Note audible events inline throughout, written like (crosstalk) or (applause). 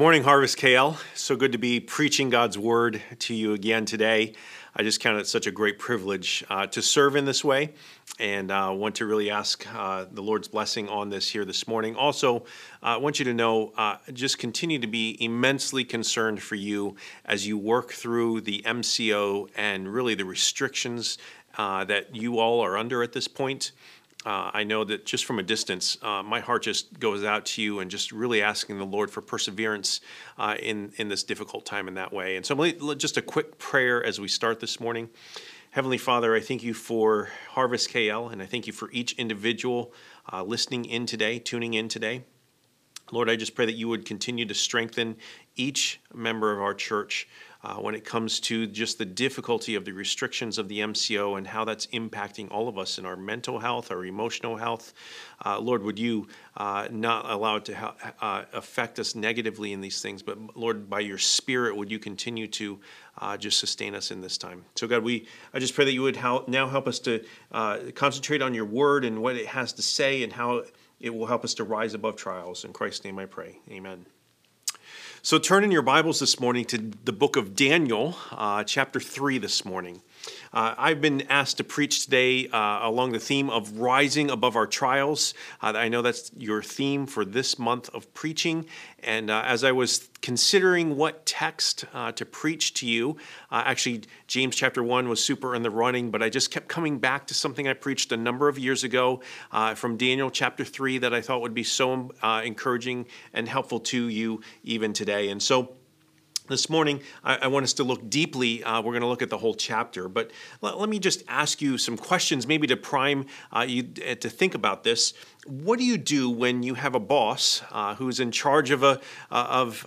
Good morning, Harvest KL. So good to be preaching God's word to you again today. I just count it such a great privilege uh, to serve in this way and uh, want to really ask uh, the Lord's blessing on this here this morning. Also, uh, I want you to know uh, just continue to be immensely concerned for you as you work through the MCO and really the restrictions uh, that you all are under at this point uh, I know that just from a distance, uh, my heart just goes out to you and just really asking the Lord for perseverance uh, in, in this difficult time in that way. And so, just a quick prayer as we start this morning. Heavenly Father, I thank you for Harvest KL, and I thank you for each individual uh, listening in today, tuning in today. Lord, I just pray that you would continue to strengthen each member of our church uh, when it comes to just the difficulty of the restrictions of the MCO and how that's impacting all of us in our mental health, our emotional health. Uh, Lord, would you uh, not allow it to ha- uh, affect us negatively in these things, but Lord, by your Spirit, would you continue to uh, just sustain us in this time? So, God, we I just pray that you would help, now help us to uh, concentrate on your word and what it has to say and how it will help us to rise above trials. In Christ's name I pray. Amen. So turn in your Bibles this morning to the book of Daniel, uh, chapter 3 this morning. Uh, I've been asked to preach today uh, along the theme of rising above our trials. Uh, I know that's your theme for this month of preaching. And uh, as I was considering what text uh, to preach to you, uh, actually, James chapter 1 was super in the running, but I just kept coming back to something I preached a number of years ago from Daniel chapter 3 that I thought would be so encouraging and helpful to you even today. And so, this morning, I, I, want us to look deeply. Uh, we're going to look at the whole chapter, but let, let me just ask you some questions, maybe to prime uh, you uh, to think about this. What do you do when you have a boss uh, who's in charge of a uh, of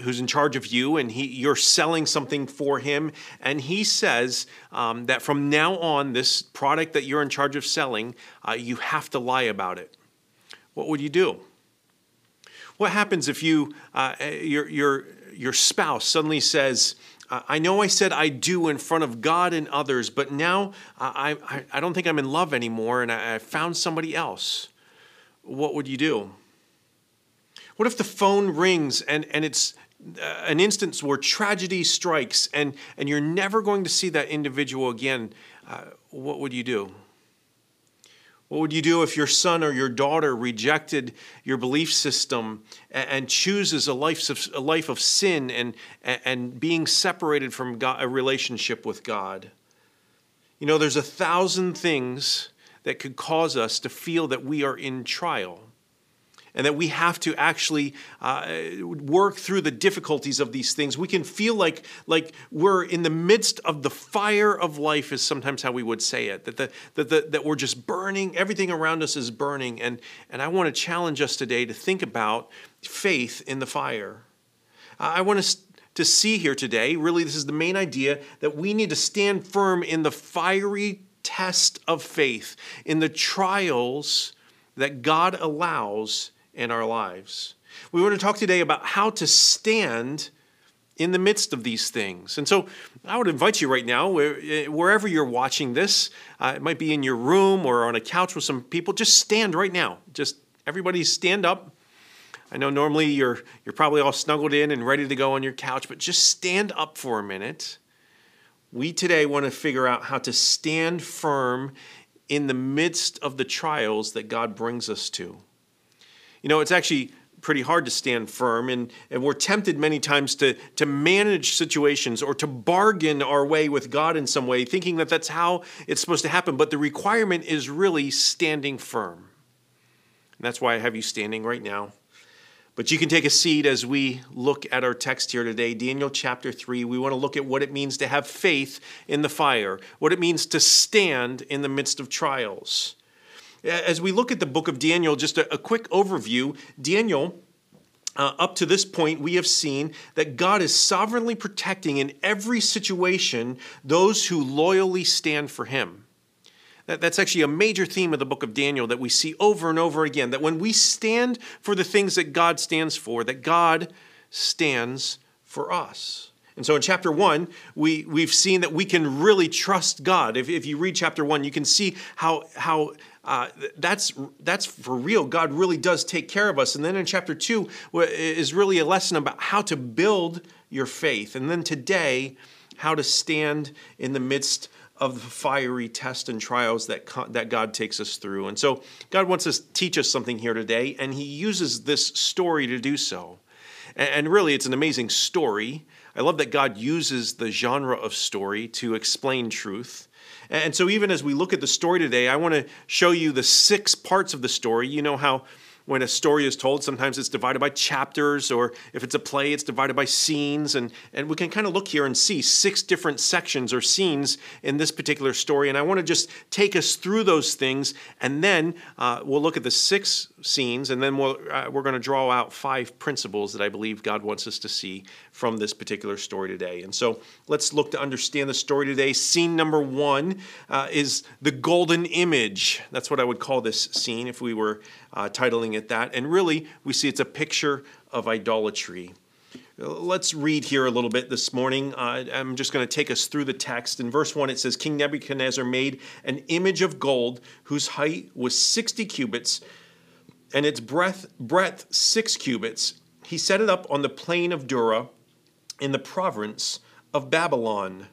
who's in charge of you, and he you're selling something for him, and he says um, that from now on, this product that you're in charge of selling, you have to lie about it? What would you do? What happens if you you're, you're your spouse suddenly says, I know I said I do in front of God and others, but now I, I, I don't think I'm in love anymore and I, I found somebody else. What would you do? What if the phone rings and, and it's uh, an instance where tragedy strikes and, and you're never going to see that individual again? Uh, what would you do? What would you do if your son or your daughter rejected your belief system and, chooses a life of, a life of sin and, and being separated from God, a relationship with God? You know, there's a thousand things that could cause us to feel that we are in trial and that we have to actually uh, work through the difficulties of these things. We can feel like, like we're in the midst of the fire of life, is sometimes how we would say it, that, the, that, the, that we're just burning, everything around us is burning. And, and I want to challenge us today to think about faith in the fire. I want us to see here today, really, this is the main idea that we need to stand firm in the fiery test of faith, in the trials that God allows in our lives. We want to talk today about how to stand in the midst of these things. And so I would invite you right now, eh, wherever you're watching this, uh, it might be in your room or on a couch with some people, just stand right now. Just everybody stand up. I know normally you're, you're probably all snuggled in and ready to go on your couch, but just stand up for a minute. We today want to figure out how to stand firm in the midst of the trials that God brings us to. You know, it's actually pretty hard to stand firm, and, and we're tempted many times to, to manage situations or to bargain our way with God in some way, thinking that that's how it's supposed to happen. But the requirement is really standing firm. And that's why I have you standing right now. But you can take a seat as we look at our text here today, Daniel chapter 3. We want to look at what it means to have faith in the fire, what it means to stand in the midst of trials. As we look at the book of Daniel, just a, a quick overview Daniel uh, up to this point, we have seen that God is sovereignly protecting in every situation those who loyally stand for Him. That, that's actually a major theme of the book of Daniel that we see over and over again. That when we stand for the things that God stands for, that God stands for us. And so in chapter one, we, we've seen that we can really trust God. If, if you read chapter one, you can see how, how uh, that's, that's for real. God really does take care of us. And then in chapter two is really a lesson about how to build your faith. And then today, how to stand in the midst of the fiery tests and trials that, that God takes us through. And so God wants to teach us something here today, and He uses this story to do so. And, and really, it's an amazing story. I love that God uses the genre of story to explain truth. And so, even as we look at the story today, I want to show you the six parts of the story. You know how when a story is told, sometimes it's divided by chapters, or if it's a play, it's divided by scenes. And, and we can kind of look here and see six different sections or scenes in this particular story. And I want to just take us through those things, and then uh, we'll look at the six scenes, and then we'll, uh, we're going to draw out five principles that I believe God wants us to see from this particular story today. And so let's look to understand the story today. Scene number one uh, is the golden image. That's what I would call this scene if we were uh, titling it that. And really, we see it's a picture of idolatry. Let's read here a little bit this morning. Uh, I'm just going to take us through the text. In verse 1, it says King Nebuchadnezzar made an image of gold whose height was 60 cubits and its breadth, breadth six cubits. He set it up on the plain of Dura in the province of Babylon.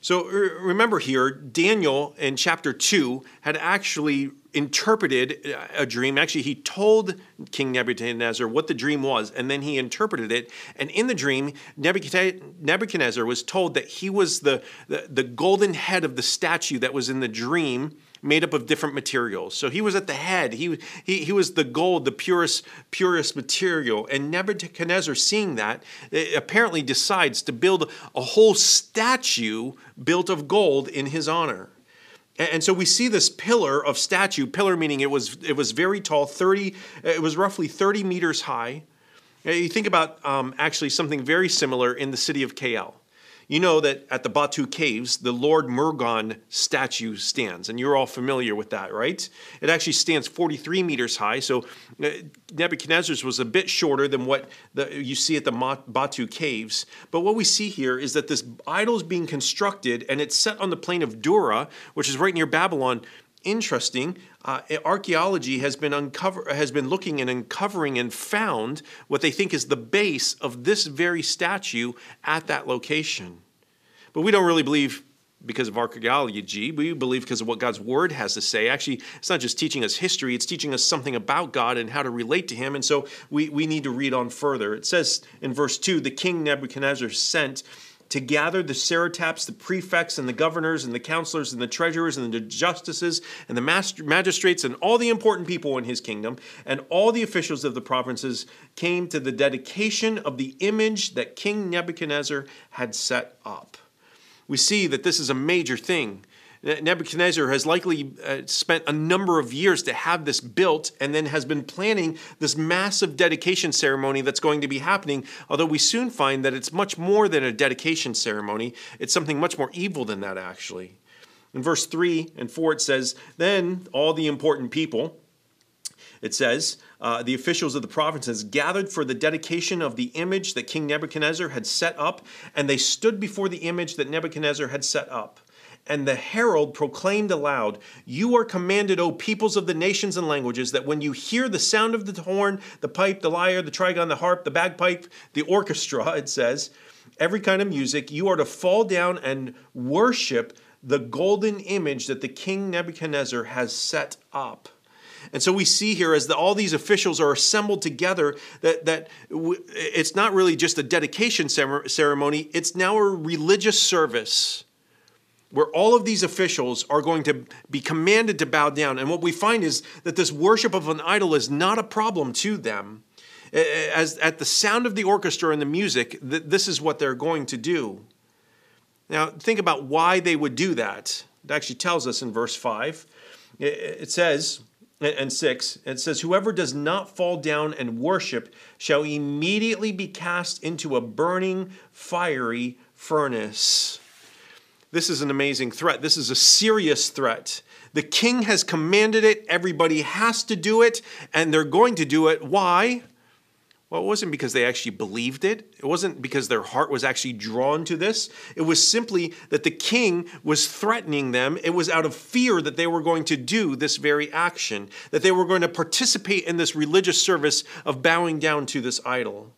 So remember here, Daniel in chapter 2 had actually interpreted uh, a dream. Actually, he told King Nebuchadnezzar what the dream was, and then he interpreted it. And in the dream, Nebuchadnezzar was told that he was the, the, the golden head of the statue that was in the dream made up of different materials. So he was at the head. He, he, he was the gold, the purest, purest material. And Nebuchadnezzar, seeing that, eh, apparently decides to build a whole statue built of gold in his honor. And so we see this pillar of statue, pillar meaning it was, it was very tall, 30, eh, it was roughly 30 meters high. Eh, you think about um, actually something very similar in the city of KL. You know that at the Batu Caves, the Lord Murugan statue stands, and you're all familiar with that, right? It actually stands 43 meters high, so uh, Nebuchadnezzar's was a bit shorter than what the, you see at the Batu Caves. But what we see here is that this idol is being constructed, and it's set on the plain of Dura, which is right near Babylon. Interesting, uh, archaeology has been uncover has been looking and uncovering and found what they think is the base of this very statue at that location. But we don't really believe because of archaeology. We believe because of what God's word has to say. Actually, it's not just teaching us history, it's teaching us something about God and how to relate to him. And so we, we need to read on further. It says in verse 2 the king Nebuchadnezzar sent to gather the satraps, the prefects, and the governors, and the counselors, and the treasurers, and the justices, and the magistrates, and all the important people in his kingdom, and all the officials of the provinces came to the dedication of the image that King Nebuchadnezzar had set up. We see that this is a major thing. Nebuchadnezzar has likely uh, spent a number of years to have this built and then has been planning this massive dedication ceremony that's going to be happening. Although we soon find that it's much more than a dedication ceremony, it's something much more evil than that, actually. In verse 3 and 4, it says, Then all the important people, it says, uh, the officials of the provinces gathered for the dedication of the image that King Nebuchadnezzar had set up, and they stood before the image that Nebuchadnezzar had set up. And the herald proclaimed aloud, You are commanded, O peoples of the nations and languages, that when you hear the sound of the horn, the pipe, the lyre, the trigon, the harp, the bagpipe, the orchestra, (laughs) it says, every kind of music, you are to fall down and worship the golden image that the king Nebuchadnezzar has set up. And so we see here as the, all these officials are assembled together that, that w- it's not really just a dedication ceremony, it's now a religious service where all of these officials are going to be commanded to bow down. And what we find is that this worship of an idol is not a problem to them. As at the sound of the orchestra and the music, this is what they're going to do. Now, think about why they would do that. It actually tells us in verse 5. It says, and 6, it says, Whoever does not fall down and worship shall immediately be cast into a burning, fiery furnace. This is an amazing threat. This is a serious threat. The king has commanded it, everybody has to do it, and they're going to do it. Why? Well, it wasn't because they actually believed it. It wasn't because their heart was actually drawn to this. It was simply that the king was threatening them. It was out of fear that they were going to do this very action, that they were going to participate in this religious service of bowing down to this idol.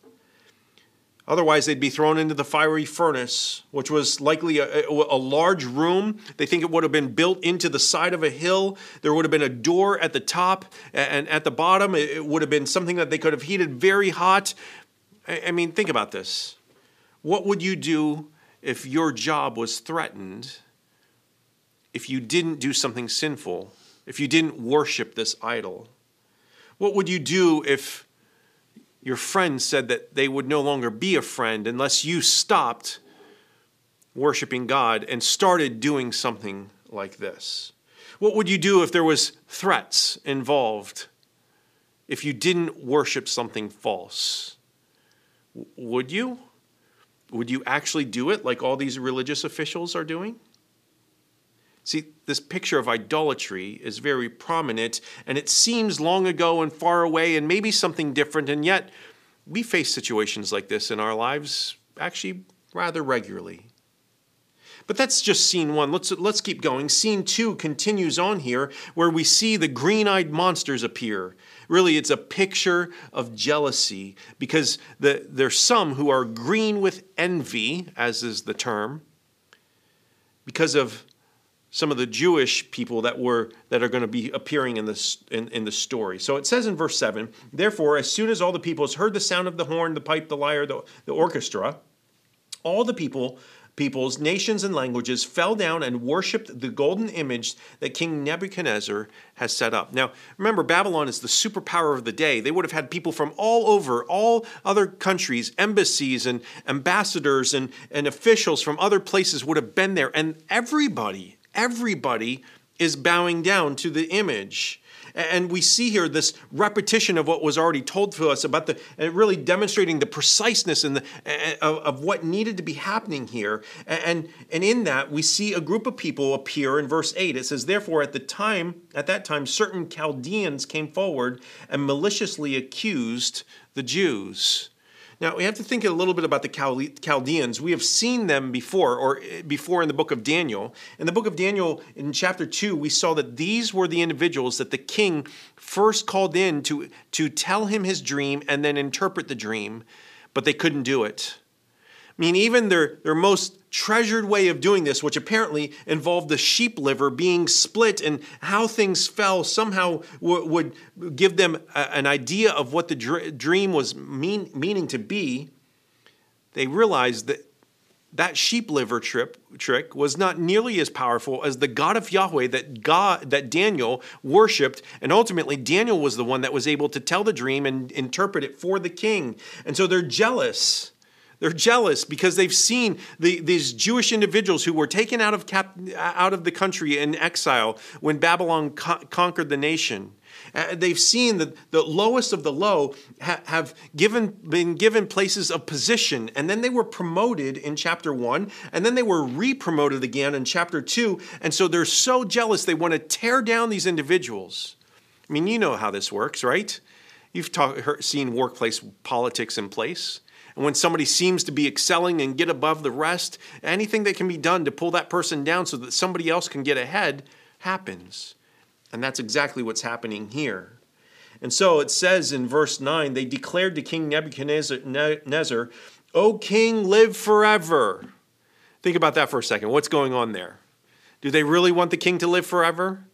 Otherwise, they'd be thrown into the fiery furnace, which was likely a, a, large room. They think it would have been built into the side of a hill. There would have been a door at the top, and at the bottom, it would have been something that they could have heated very hot. I mean, think about this. What would you do if your job was threatened, if you didn't do something sinful, if you didn't worship this idol? What would you do if your friend said that they would no longer be a friend unless you stopped worshiping God and started doing something like this? What would you do if there was threats involved? If you didn't worship something false? Would you? Would you actually do it like all these religious officials are doing? See, this picture of idolatry is very prominent, and it seems long ago and far away and maybe something different, and yet we face situations like this in our lives actually rather regularly. But that's just scene one. Let's, let's keep going. Scene two continues on here, where we see the green eyed monsters appear. Really, it's a picture of jealousy because the, there's some who are green with envy, as is the term, because of some of the Jewish people that were that are going to be appearing in this in, in the story. So it says in verse 7, therefore, as soon as all the peoples heard the sound of the horn, the pipe, the lyre, the, the orchestra, all the people peoples, nations, and languages fell down and worshiped the golden image that King Nebuchadnezzar has set up. Now, remember, Babylon is the superpower of the day. They would have had people from all over, all other countries, embassies and ambassadors and, and officials from other places would have been there, and everybody, everybody is bowing down to the image. And we see here this repetition of what was already told to us about the, and really demonstrating the preciseness and the, of, of what needed to be happening here. And, and in that, we see a group of people appear in verse 8. It says, Therefore, at the time, at that time, certain Chaldeans came forward and maliciously accused the Jews. Now, we have to think a little bit about the Chaldeans. We have seen them before, or eh, before in the book of Daniel. In the book of Daniel, in chapter 2, we saw that these were the individuals that the king first called in to, to tell him his dream and then interpret the dream, but they couldn't do it. I mean, even their, their most treasured way of doing this, which apparently involved the sheep liver being split and how things fell, somehow w- would give them a, an idea of what the dr- dream was mean, meaning to be, they realized that that sheep liver trip, trick was not nearly as powerful as the God of Yahweh that God that Daniel worshipped, and ultimately Daniel was the one that was able to tell the dream and interpret it for the king. And so they're jealous they're jealous because they've seen the, these Jewish individuals who were taken out of, cap, out of the country in exile when Babylon co- conquered the nation. Uh, they've seen that the lowest of the low ha- have given, been given places of position, and then they were promoted in chapter one, and then they were re promoted again in chapter two. And so they're so jealous, they want to tear down these individuals. I mean, you know how this works, right? You've heard, seen workplace politics in place. When somebody seems to be excelling and get above the rest, anything that can be done to pull that person down so that somebody else can get ahead happens. And that's exactly what's happening here. And so it says in verse 9 they declared to King Nebuchadnezzar, O king, live forever. Think about that for a second. What's going on there? Do they really want the king to live forever?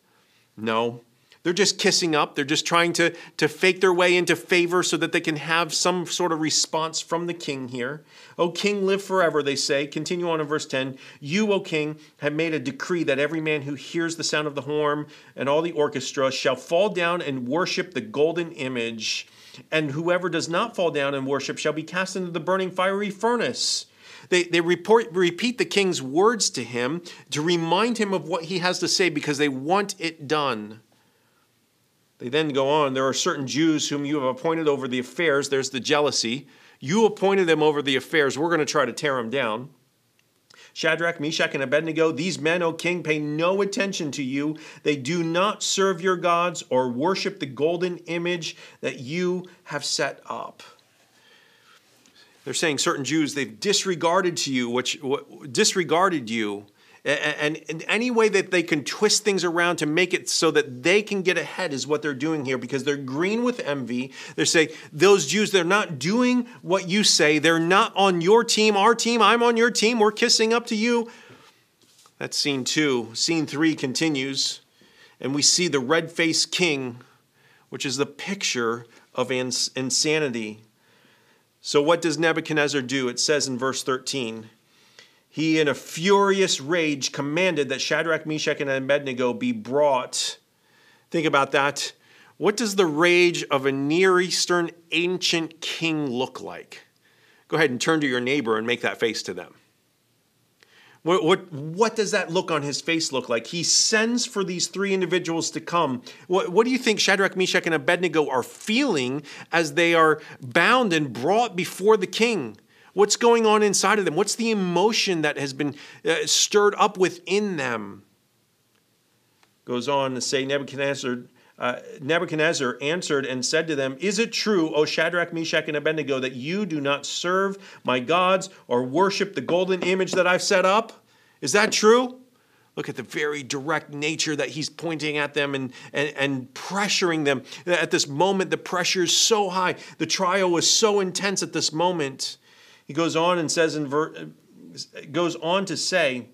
No. They're just kissing up. They're just trying to, to fake their way into favor so that they can have some sort of response from the king here. O king, live forever, they say. Continue on in verse 10. You, O king, have made a decree that every man who hears the sound of the horn and all the orchestra shall fall down and worship the golden image. And whoever does not fall down and worship shall be cast into the burning fiery furnace. They, they report, repeat the king's words to him to remind him of what he has to say because they want it done. They then go on. There are certain Jews whom you have appointed over the affairs. There's the jealousy. You appointed them over the affairs. We're going to try to tear them down. Shadrach, Meshach, and Abednego, these men, O king, pay no attention to you. They do not serve your gods or worship the golden image that you have set up. They're saying certain Jews, they've disregarded to you, which disregarded you and, and any way that they can twist things around to make it so that they can get ahead is what they're doing here because they're green with envy. They're saying, those Jews, they're not doing what you say. They're not on your team, our team. I'm on your team. We're kissing up to you. That's scene two. Scene three continues, and we see the red faced king, which is the picture of insanity. So, what does Nebuchadnezzar do? It says in verse 13 he, in a furious rage, commanded that Shadrach, Meshach, and Abednego be brought. Think about that. What does the rage of a Near Eastern ancient king look like? Go ahead and turn to your neighbor and make that face to them. What, what, what does that look on his face look like? He sends for these three individuals to come. What, what do you think Shadrach, Meshach, and Abednego are feeling as they are bound and brought before the king? What's going on inside of them? What's the emotion that has been uh, stirred up within them? Goes on to say Nebuchadnezzar. Uh, Nebuchadnezzar answered and said to them, Is it true, O Shadrach, Meshach, and Abednego, that you do not serve my gods or worship the golden image that I've set up? Is that true? Look at the very direct nature that he's pointing at them and, and, and pressuring them. At this moment, the pressure is so high. The trial was so intense at this moment. He goes on and says in ver- goes on to say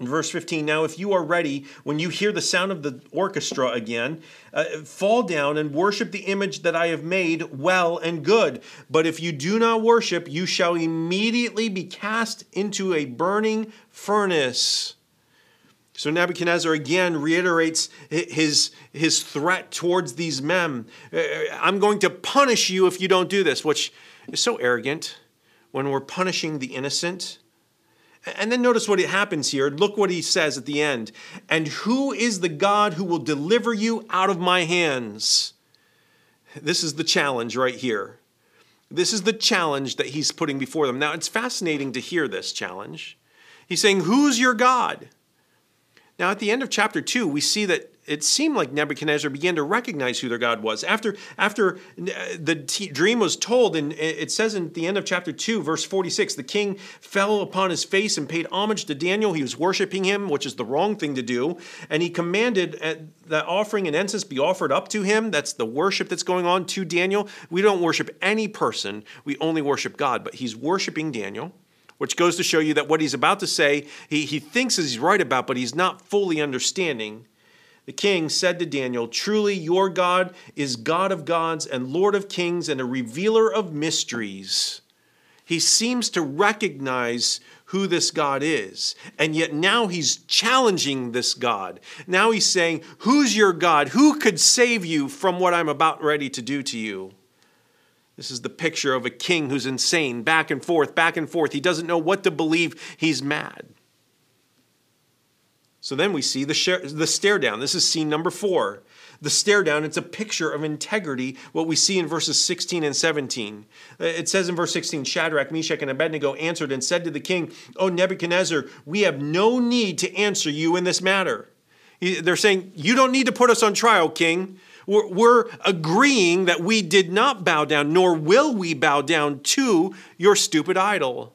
in verse 15, now if you are ready, when you hear the sound of the orchestra again, uh, fall down and worship the image that I have made well and good. But if you do not worship, you shall immediately be cast into a burning furnace. So Nebuchadnezzar again reiterates his, his threat towards these men. Uh, I'm going to punish you if you don't do this, which is so arrogant when we're punishing the innocent. And then notice what happens here. Look what he says at the end. And who is the God who will deliver you out of my hands? This is the challenge right here. This is the challenge that he's putting before them. Now, it's fascinating to hear this challenge. He's saying, Who's your God? Now, at the end of chapter 2, we see that it seemed like Nebuchadnezzar began to recognize who their God was. After, after the t- dream was told, and it says in the end of chapter 2, verse 46, the king fell upon his face and paid homage to Daniel. He was worshiping him, which is the wrong thing to do. And he commanded uh, that offering and incense be offered up to him. That's the worship that's going on to Daniel. We don't worship any person, we only worship God, but he's worshiping Daniel which goes to show you that what he's about to say, he, he thinks he's right about, but he's not fully understanding. The king said to Daniel, Truly, your God is God of gods and Lord of kings and a revealer of mysteries. He seems to recognize who this God is. And yet now he's challenging this God. Now he's saying, Who's your God? Who could save you from what I'm about ready to do to you? This is the picture of a king who's insane, back and forth, back and forth. He doesn't know what to believe. He's mad. So then we see the, share, the stare down. This is scene number four. The stare down, it's a picture of integrity, what we see in verses 16 and 17. Uh, it says in verse 16 Shadrach, Meshach, and Abednego answered and said to the king, O Nebuchadnezzar, we have no need to answer you in this matter. They're saying, You don't need to put us on trial, king. We're, we're agreeing that we did not bow down, nor will we bow down to your stupid idol.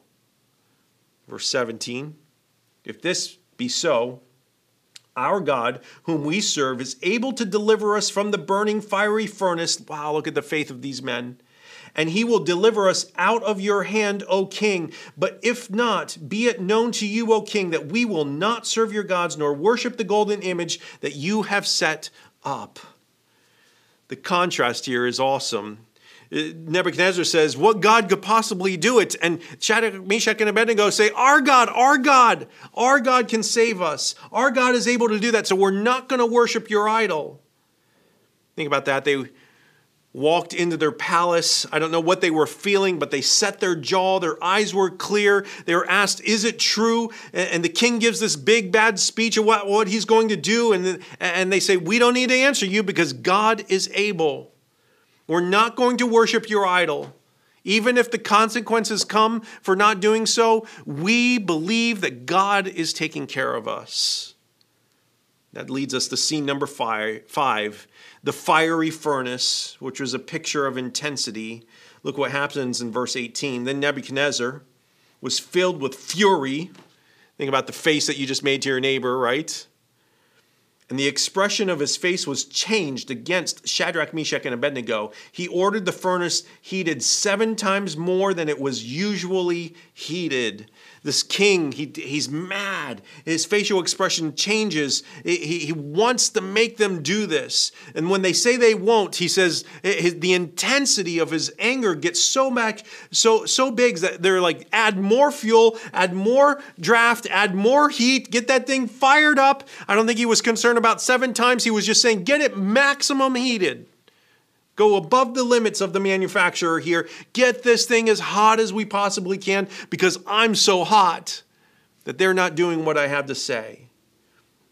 Verse 17 If this be so, our God, whom we serve, is able to deliver us from the burning fiery furnace. Wow, look at the faith of these men. And he will deliver us out of your hand, O king. But if not, be it known to you, O king, that we will not serve your gods nor worship the golden image that you have set up. The contrast here is awesome. Nebuchadnezzar says, What God could possibly do it? And Shadrach, Meshach, and Abednego say, Our God, our God, our God can save us. Our God is able to do that, so we're not going to worship your idol. Think about that. They, walked into their palace. I don't know what they were feeling, but they set their jaw. Their eyes were clear. They were asked, Is it true? And the king gives this big, bad speech of what, what he's going to do. And, and they say, We don't need to answer you because God is able. We're not going to worship your idol. Even if the consequences come for not doing so, we believe that God is taking care of us. That leads us to scene number five, five the fiery furnace, which was a picture of intensity. Look what happens in verse 18. Then Nebuchadnezzar was filled with fury. Think about the face that you just made to your neighbor, right? And the expression of his face was changed against Shadrach, Meshach, and Abednego. He ordered the furnace heated seven times more than it was usually heated this king, he, he's mad. His facial expression changes. He, he wants to make them do this. And when they say they won't, he says eh, his, the intensity of his anger gets so much, so, so big that they're like, add more fuel, add more draft, add more heat, get that thing fired up. I don't think he was concerned about seven times. He was just saying, get it maximum heated. Go above the limits of the manufacturer here. Get this thing as hot as we possibly can because I'm so hot that they're not doing what I have to say.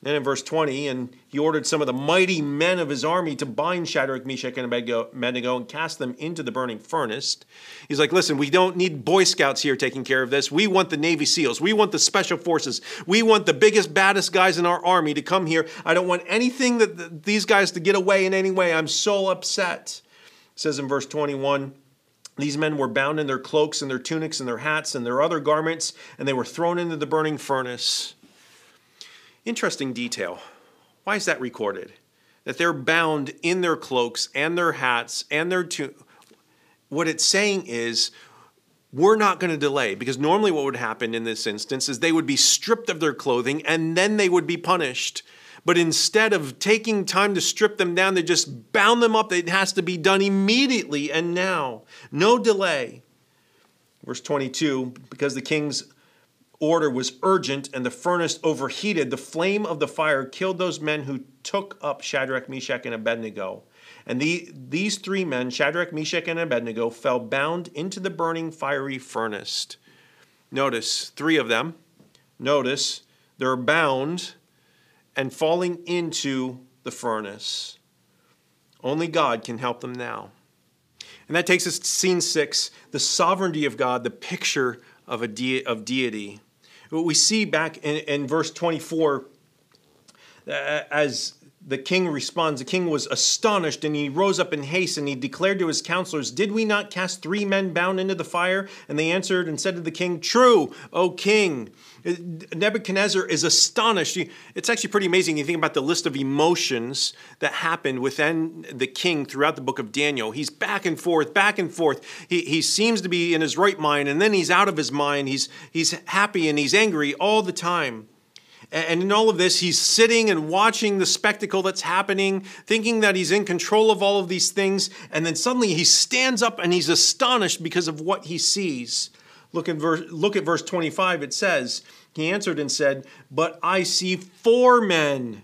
Then in verse 20, and he ordered some of the mighty men of his army to bind Shadrach, Meshach, and Abednego and cast them into the burning furnace. He's like, listen, we don't need Boy Scouts here taking care of this. We want the Navy SEALs. We want the special forces. We want the biggest, baddest guys in our army to come here. I don't want anything that these guys to get away in any way. I'm so upset. It says in verse 21, these men were bound in their cloaks and their tunics and their hats and their other garments, and they were thrown into the burning furnace. Interesting detail. Why is that recorded? That they're bound in their cloaks and their hats and their. What it's saying is, we're not going to delay because normally what would happen in this instance is they would be stripped of their clothing and then they would be punished. But instead of taking time to strip them down, they just bound them up. It has to be done immediately and now. No delay. Verse 22 because the king's order was urgent and the furnace overheated, the flame of the fire killed those men who took up Shadrach, Meshach, and Abednego. And the, these three men, Shadrach, Meshach, and Abednego, fell bound into the burning fiery furnace. Notice, three of them. Notice, they're bound and falling into the furnace. Only God can help them now. And that takes us to scene six the sovereignty of God, the picture of, a de- of deity. What we see back in, in verse 24 uh, as the king responds, the king was astonished and he rose up in haste and he declared to his counselors, Did we not cast three men bound into the fire? And they answered and said to the king, True, O king. Uh, Nebuchadnezzar is astonished. It's actually pretty amazing. You think about the list of emotions that happened within the king throughout the book of Daniel. He's back and forth, back and forth. He, he seems to be in his right mind, and then he's out of his mind. He's, he's happy and he's angry all the time. And in all of this, he's sitting and watching the spectacle that's happening, thinking that he's in control of all of these things. And then suddenly he stands up and he's astonished because of what he sees. Look at verse, look at verse 25. It says, He answered and said, But I see four men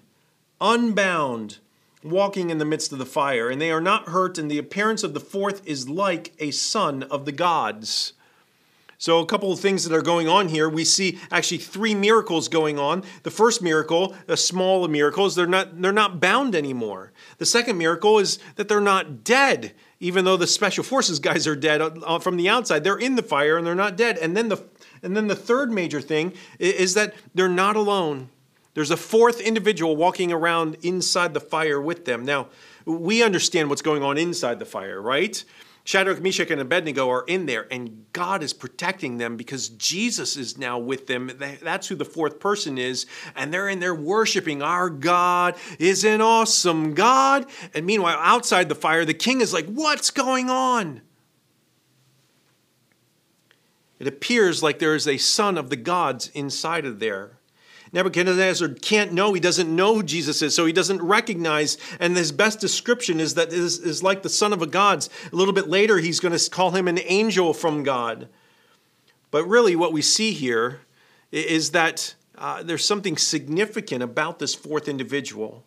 unbound walking in the midst of the fire, and they are not hurt, and the appearance of the fourth is like a son of the gods. So, a couple of things that are going on here. We see actually three miracles going on. The first miracle, a small miracle, is they're not, they're not bound anymore. The second miracle is that they're not dead even though the special forces guys are dead uh, from the outside they're in the fire and they're not dead and then the and then the third major thing is that they're not alone there's a fourth individual walking around inside the fire with them now we understand what's going on inside the fire right Shadrach, Meshach, and Abednego are in there, and God is protecting them because Jesus is now with them. That's who the fourth person is. And they're in there worshiping. Our God is an awesome God. And meanwhile, outside the fire, the king is like, What's going on? It appears like there is a son of the gods inside of there. Nebuchadnezzar can't know. He doesn't know who Jesus is, so he doesn't recognize. And his best description is that is, is like the son of a god. A little bit later, he's going to call him an angel from God. But really, what we see here is that uh, there's something significant about this fourth individual.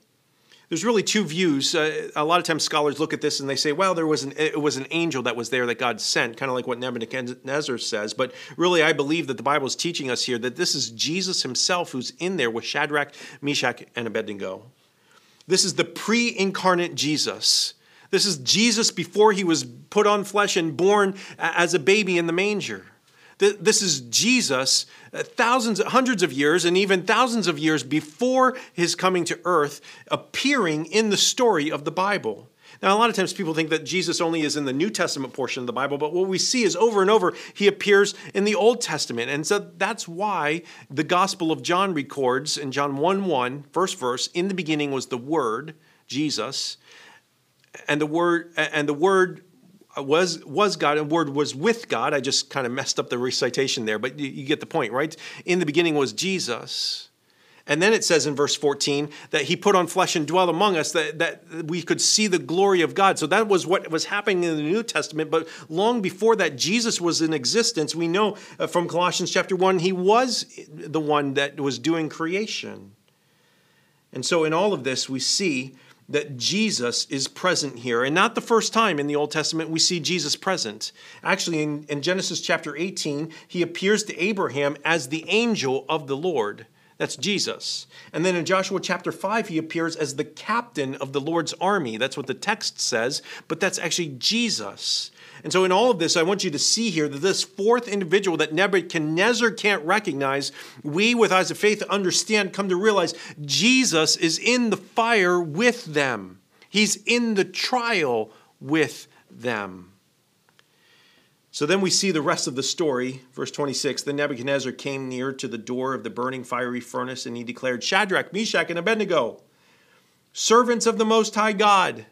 There's really two views. Uh, a lot of times scholars look at this and they say, well, there was an it was an angel that was there that God sent, kind of like what Nebuchadnezzar says. But really, I believe that the Bible is teaching us here that this is Jesus himself who's in there with Shadrach, Meshach, and Abednego. This is the pre-incarnate Jesus. This is Jesus before he was put on flesh and born as a baby in the manger. This is Jesus uh, thousands, hundreds of years, and even thousands of years before his coming to earth, appearing in the story of the Bible. Now, a lot of times people think that Jesus only is in the New Testament portion of the Bible, but what we see is over and over, he appears in the Old Testament. And so that's why the Gospel of John records in John 1 1, first verse, in the beginning was the Word, Jesus, and the Word, and the Word was was God and Word was with God. I just kind of messed up the recitation there, but you, you get the point, right? In the beginning was Jesus. And then it says in verse 14 that he put on flesh and dwelt among us, that, that we could see the glory of God. So that was what was happening in the New Testament. But long before that, Jesus was in existence. We know uh, from Colossians chapter 1, he was the one that was doing creation. And so in all of this, we see that Jesus is present here. And not the first time in the Old Testament we see Jesus present. Actually, in, in, Genesis chapter 18, he appears to Abraham as the angel of the Lord. That's Jesus. And then in Joshua chapter 5, he appears as the captain of the Lord's army. That's what the text says, but that's actually Jesus. And so, in all of this, I want you to see here that this fourth individual that Nebuchadnezzar can't recognize, we with eyes of faith understand, come to realize Jesus is in the fire with them, he's in the trial with them. So then we see the rest of the story. Verse 26 Then Nebuchadnezzar came near to the door of the burning fiery furnace, and he declared, Shadrach, Meshach, and Abednego, servants of the Most High God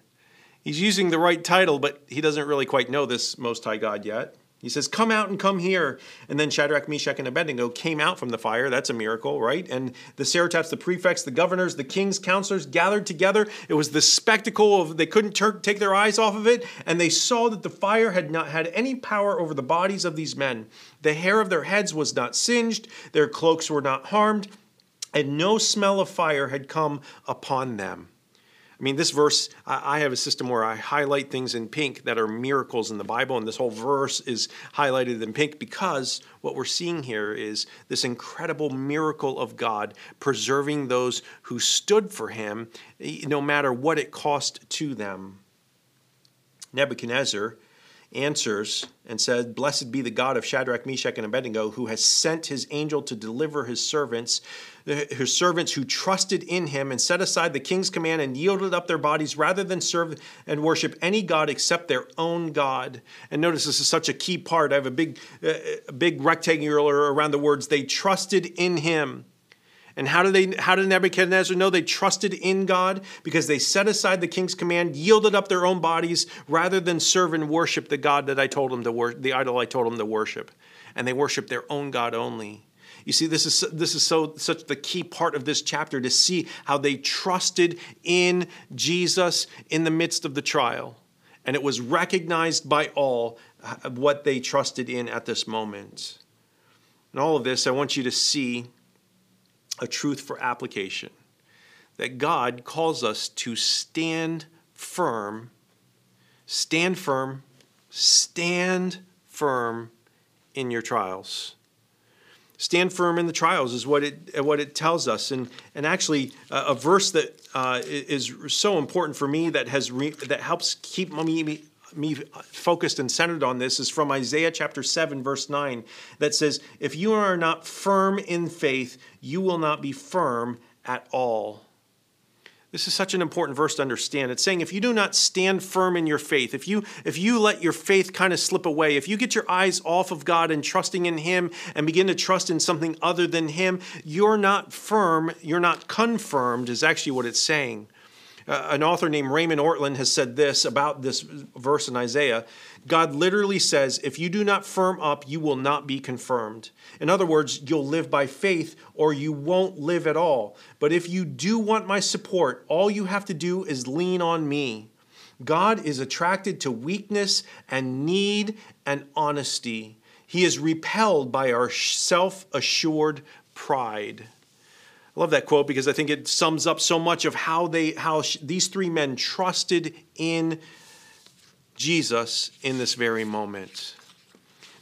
He's using the right title, but he doesn't really quite know this Most High God yet. He says, Come out and come here. And then Shadrach, Meshach, and Abednego came out from the fire. That's a miracle, right? And the satraps, the prefects, the governors, the king's counselors gathered together. It was the spectacle of they couldn't ter- take their eyes off of it. And they saw that the fire had not had any power over the bodies of these men. The hair of their heads was not singed, their cloaks were not harmed, and no smell of fire had come upon them. I mean, this verse, I have a system where I highlight things in pink that are miracles in the Bible, and this whole verse is highlighted in pink because what we're seeing here is this incredible miracle of God preserving those who stood for him, no matter what it cost to them. Nebuchadnezzar answers and said, Blessed be the God of Shadrach, Meshach, and Abednego, who has sent his angel to deliver his servants, his servants who trusted in him and set aside the king's command and yielded up their bodies rather than serve and worship any God except their own God. And notice this is such a key part. I have a big, uh, a big rectangular around the words, they trusted in him. And how did they how did Nebuchadnezzar know they trusted in God? Because they set aside the king's command, yielded up their own bodies rather than serve and worship the God that I told them to worship, the idol I told them to worship. And they worshiped their own God only. You see, this is this is so such the key part of this chapter to see how they trusted in Jesus in the midst of the trial. And it was recognized by all what they trusted in at this moment. And all of this, I want you to see a truth for application that God calls us to stand firm, stand firm, stand firm in your trials. Stand firm in the trials is what it what it tells us, and and actually uh, a verse that uh, is so important for me that has re, that helps keep me me focused and centered on this is from Isaiah chapter 7, verse 9, that says, If you are not firm in faith, you will not be firm at all. This is such an important verse to understand. It's saying if you do not stand firm in your faith, if you if you let your faith kind of slip away, if you get your eyes off of God and trusting in him and begin to trust in something other than him, you're not firm, you're not confirmed is actually what it's saying. Uh, an author named Raymond Ortlund has said this about this verse in Isaiah God literally says, If you do not firm up, you will not be confirmed. In other words, you'll live by faith or you won't live at all. But if you do want my support, all you have to do is lean on me. God is attracted to weakness and need and honesty. He is repelled by our self assured pride. I love that quote because I think it sums up so much of how they how sh- these three men trusted in Jesus in this very moment.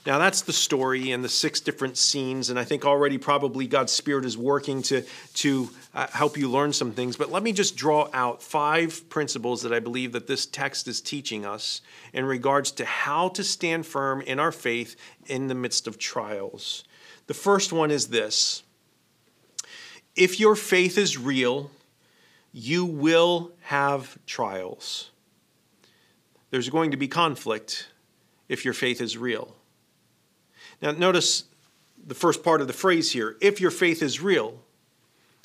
Now that's the story and the six different scenes, and I think already probably God's Spirit is working to to uh, help you learn some things. But let me just draw out five principles that I believe that this text is teaching us in regards to how to stand firm in our faith in the midst of trials. The first one is this if your faith is real, you will have trials. There's going to be conflict if your faith is real. Now, notice the first part of the phrase here if your faith is real.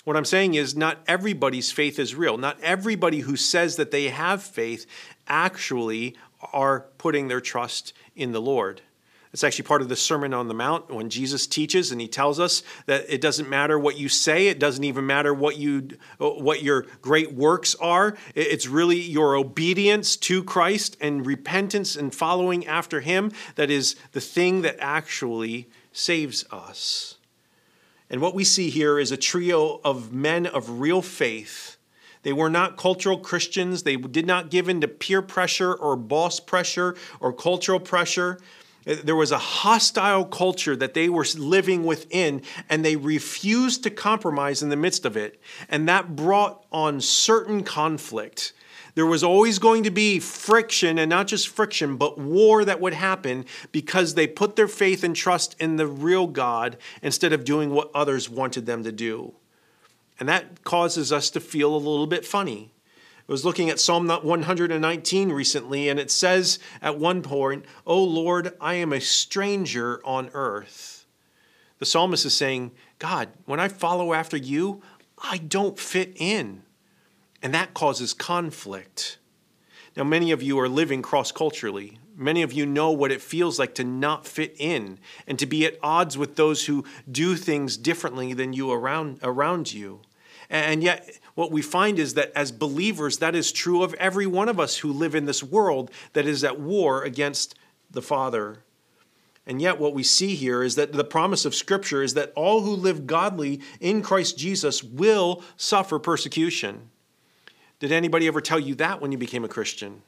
What I'm saying is, not everybody's faith is real. Not everybody who says that they have faith actually are putting their trust in the Lord. It's actually part of the Sermon on the Mount when Jesus teaches and he tells us that it doesn't matter what you say, it doesn't even matter what you what your great works are. It's really your obedience to Christ and repentance and following after him that is the thing that actually saves us. And what we see here is a trio of men of real faith. They were not cultural Christians. They did not give in to peer pressure or boss pressure or cultural pressure. Uh, there was a hostile culture that they were living within, and they refused to compromise in the midst of it. And that brought on certain conflict. There was always going to be friction, and not just friction, but war that would happen because they put their faith and trust in the real God instead of doing what others wanted them to do. And that causes us to feel a little bit funny. I was looking at Psalm 119 recently, and it says at one point, Oh Lord, I am a stranger on earth. The psalmist is saying, God, when I follow after you, I don't fit in. And that causes conflict. Now, many of you are living cross culturally. Many of you know what it feels like to not fit in and to be at odds with those who do things differently than you around, around you. And yet, what we find is that as believers, that is true of every one of us who live in this world that is at war against the Father. And yet, what we see here is that the promise of Scripture is that all who live godly in Christ Jesus will suffer persecution. Did anybody ever tell you that when you became a Christian?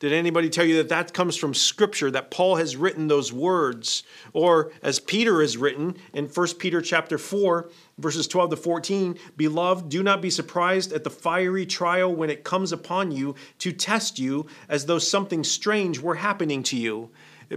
Did anybody tell you that that comes from Scripture, that Paul has written those words? Or as Peter has written in 1 Peter chapter 4, verses 12 to 14, Beloved, do not be surprised at the fiery trial when it comes upon you to test you as though something strange were happening to you.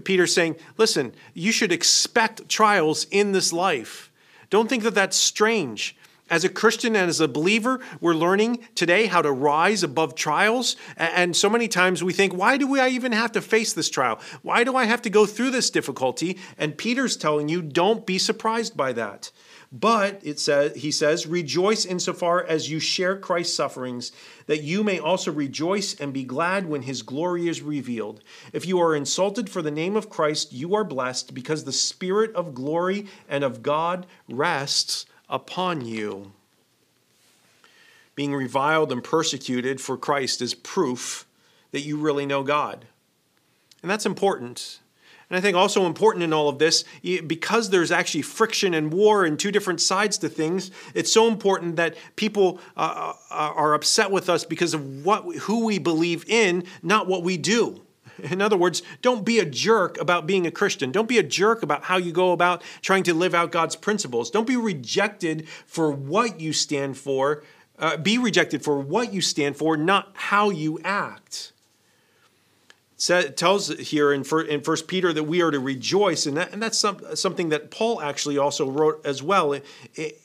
Peter's saying, Listen, you should expect trials in this life. Don't think that that's strange. As a Christian and as a believer, we're learning today how to rise above trials. And so many times we think, why do I even have to face this trial? Why do I have to go through this difficulty? And Peter's telling you, don't be surprised by that. But it says he says, rejoice insofar as you share Christ's sufferings, that you may also rejoice and be glad when his glory is revealed. If you are insulted for the name of Christ, you are blessed, because the Spirit of glory and of God rests upon you. Being reviled and persecuted for Christ is proof that you really know God. And that's important. And I think also important in all of this, because there's actually friction and war and two different sides to things, it's so important that people uh, uh are upset with us because of what who we believe in, not what we do. (laughs) In other words, don't be a jerk about being a Christian. Don't be a jerk about how you go about trying to live out God's principles. Don't be rejected for what you stand for. Uh, be rejected for what you stand for, not how you act. It tells here in First Peter that we are to rejoice, and, that, and that's some, something that Paul actually also wrote as well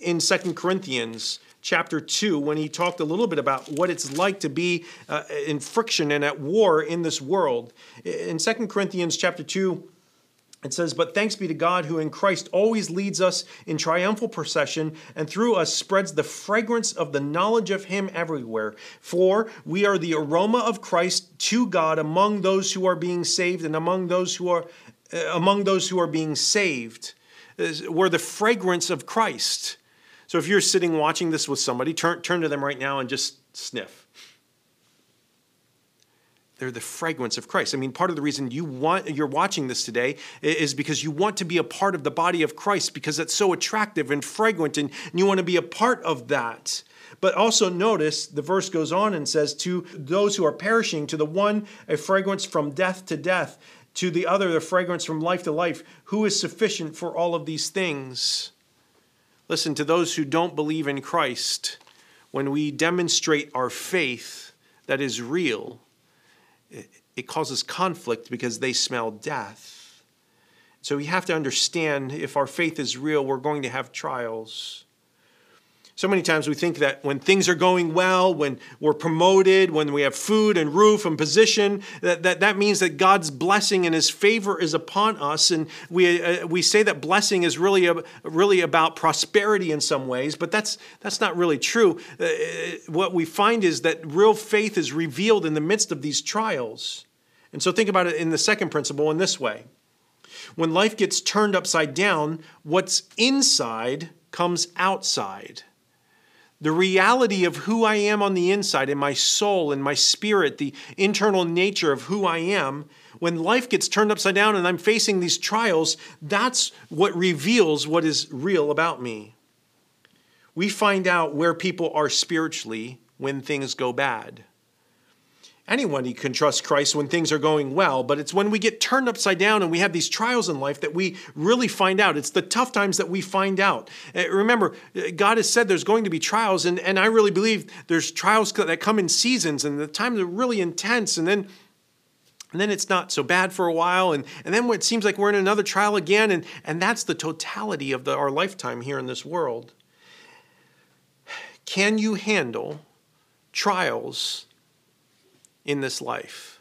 in Second Corinthians chapter 2 when he talked a little bit about what it's like to be uh, in friction and at war in this world. In 2 Corinthians chapter 2, it says, But thanks be to God who in Christ always leads us in triumphal procession and through us spreads the fragrance of the knowledge of Him everywhere. For we are the aroma of Christ to God among those who are being saved and among those who are uh, among those who are being saved. We're the fragrance of Christ. So if you're sitting watching this with somebody, turn, turn to them right now and just sniff. they're the fragrance of Christ. I mean, part of the reason you want you're watching this today is because you want to be a part of the body of Christ because it's so attractive and fragrant and you want to be a part of that. But also notice the verse goes on and says, To those who are perishing, to the one a fragrance from death to death, to the other the fragrance from life to life. Who is sufficient for all of these things? Listen, to those who don't believe in Christ, when we demonstrate our faith that is real, it causes conflict because they smell death. So we have to understand if our faith is real, we're going to have trials. So many times we think that when things are going well, when we're promoted, when we have food and roof and position, that, that, that means that God's blessing and his favor is upon us. And we, uh, we say that blessing is really, a, really about prosperity in some ways, but that's, that's not really true. Uh, what we find is that real faith is revealed in the midst of these trials. And so think about it in the second principle in this way. When life gets turned upside down, what's inside comes outside the reality of who I am on the inside, in my soul, in my spirit, the internal nature of who I am, when life gets turned upside down and I'm facing these trials, that's what reveals what is real about me. We find out where people are spiritually when things go bad. Anyone can trust Christ when things are going well, but it's when we get turned upside down and we have these trials in life that we really find out. It's the tough times that we find out. Uh, remember, uh, God has said there's going to be trials, and, and I really believe there's trials that come in seasons, and the times are really intense, and then and then it's not so bad for a while, and, and then it seems like we're in another trial again, and, and that's the totality of the, our lifetime here in this world. (sighs) Can you handle trials in this life.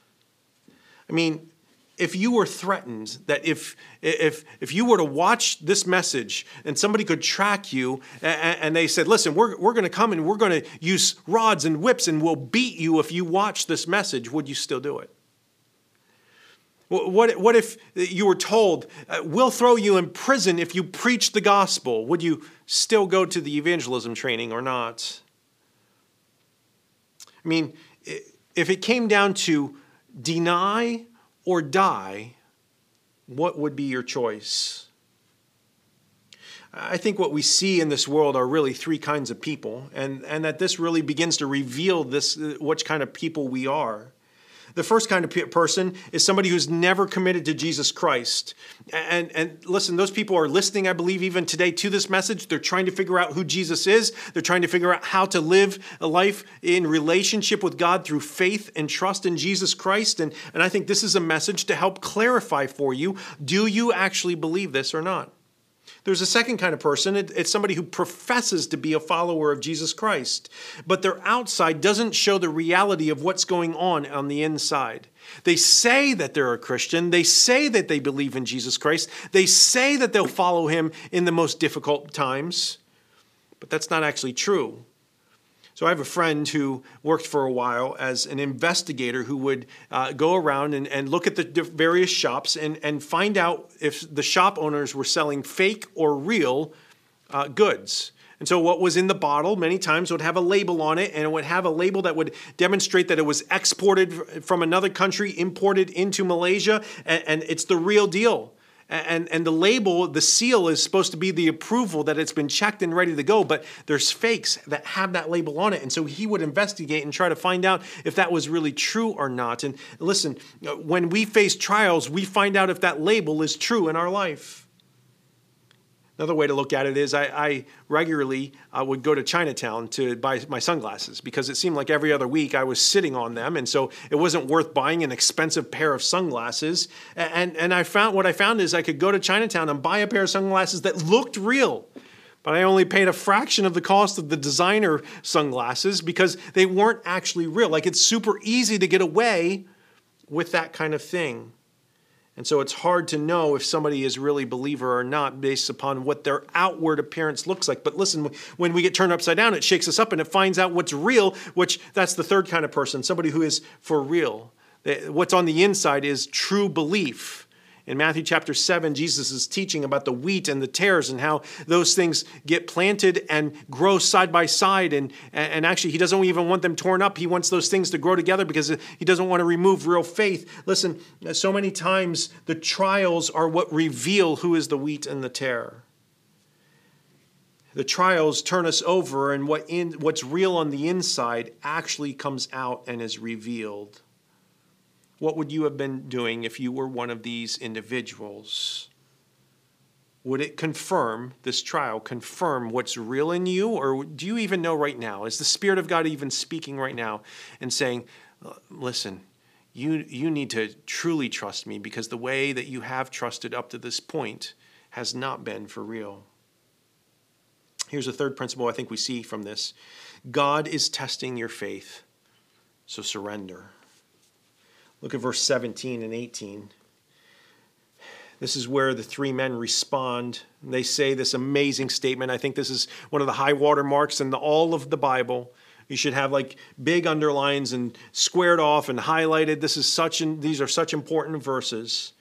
I mean, if you were threatened that if if if you were to watch this message and somebody could track you and, and they said listen we're, we're going to come and we're going to use rods and whips and we'll beat you if you watch this message would you still do it? What, what if you were told uh, we'll throw you in prison if you preach the gospel. Would you still go to the evangelism training or not? I mean if it came down to deny or die, what would be your choice? I think what we see in this world are really three kinds of people, and, and that this really begins to reveal this, uh, which kind of people we are. The first kind of person is somebody who's never committed to Jesus Christ. And, and listen, those people are listening, I believe, even today to this message. They're trying to figure out who Jesus is. They're trying to figure out how to live a life in relationship with God through faith and trust in Jesus Christ. And, and I think this is a message to help clarify for you do you actually believe this or not? There's a second kind of person. It's somebody who professes to be a follower of Jesus Christ, but their outside doesn't show the reality of what's going on on the inside. They say that they're a Christian. They say that they believe in Jesus Christ. They say that they'll follow him in the most difficult times, but that's not actually true. So I have a friend who worked for a while as an investigator who would uh, go around and, and look at the various shops and, and find out if the shop owners were selling fake or real uh, goods. And so, what was in the bottle many times would have a label on it, and it would have a label that would demonstrate that it was exported from another country, imported into Malaysia, and, and it's the real deal and, and the label, the seal is supposed to be the approval that it's been checked and ready to go, but there's fakes that have that label on it. And so he would investigate and try to find out if that was really true or not. And listen, uh, when we face trials, we find out if that label is true in our life. Another way to look at it is I, I regularly uh, would go to Chinatown to buy my sunglasses because it seemed like every other week I was sitting on them, and so it wasn't worth buying an expensive pair of sunglasses. And and I found what I found is I could go to Chinatown and buy a pair of sunglasses that looked real, but I only paid a fraction of the cost of the designer sunglasses because they weren't actually real. Like it's super easy to get away with that kind of thing. And so it's hard to know if somebody is really believer or not based upon what their outward appearance looks like. But listen, when we get turned upside down, it shakes us up and it finds out what's real, which that's the third kind of person, somebody who is for real. What's on the inside is true belief In Matthew chapter 7, Jesus is teaching about the wheat and the tares and how those things get planted and grow side by side. And, and actually, he doesn't even want them torn up. He wants those things to grow together because he doesn't want to remove real faith. Listen, so many times the trials are what reveal who is the wheat and the tare. The trials turn us over, and what in, what's real on the inside actually comes out and is revealed. What would you have been doing if you were one of these individuals? Would it confirm, this trial, confirm what's real in you? Or do you even know right now? Is the Spirit of God even speaking right now and saying, listen, you, you need to truly trust me because the way that you have trusted up to this point has not been for real? Here's a third principle I think we see from this God is testing your faith, so surrender. Look at verse 17 and 18. This is where the three men respond. They say this amazing statement. I think this is one of the high water marks in the, all of the Bible. You should have like big underlines and squared off and highlighted. This is such an, these are such important verses.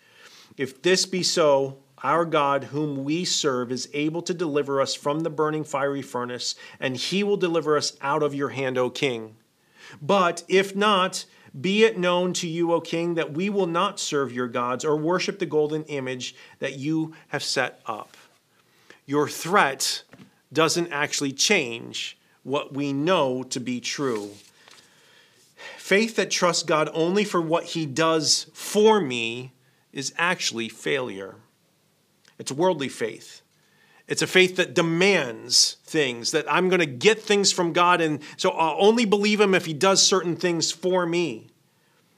If this be so, our God, whom we serve, is able to deliver us from the burning fiery furnace, and he will deliver us out of your hand, O king. But if not, be it known to you, O king, that we will not serve your gods or worship the golden image that you have set up. Your threat doesn't actually change what we know to be true. Faith that trusts God only for what he does for me is actually failure. It's worldly faith. It's a faith that demands things, that I'm going to get things from God, and so I'll only believe Him if He does certain things for me.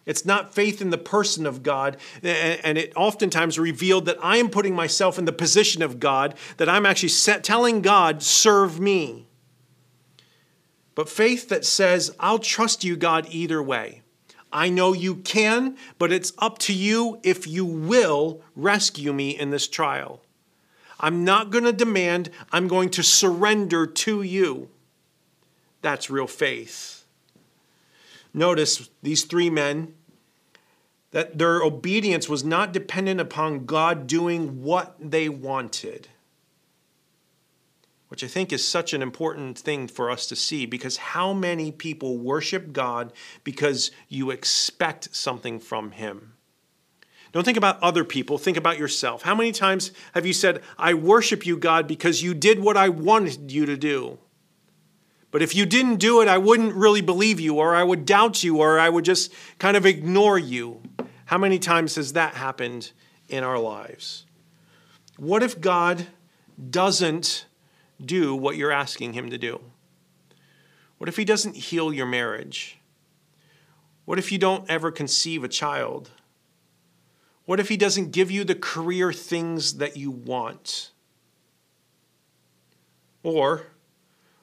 It's not faith in the person of God, and it oftentimes revealed that I am putting myself in the position of God, that I'm actually telling God, serve me. But faith that says, I'll trust you, God, either way. I know you can, but it's up to you if you will rescue me in this trial. I'm not going to demand, I'm going to surrender to you. That's real faith. Notice these three men that their obedience was not dependent upon God doing what they wanted which I think is such an important thing for us to see because how many people worship God because you expect something from Him? Don't think about other people, think about yourself. How many times have you said, I worship you, God, because you did what I wanted you to do? But if you didn't do it, I wouldn't really believe you, or I would doubt you, or I would just kind of ignore you. How many times has that happened in our lives? What if God doesn't do what you're asking him to do? What if he doesn't heal your marriage? What if you don't ever conceive a child? What if he doesn't give you the career things that you want? Or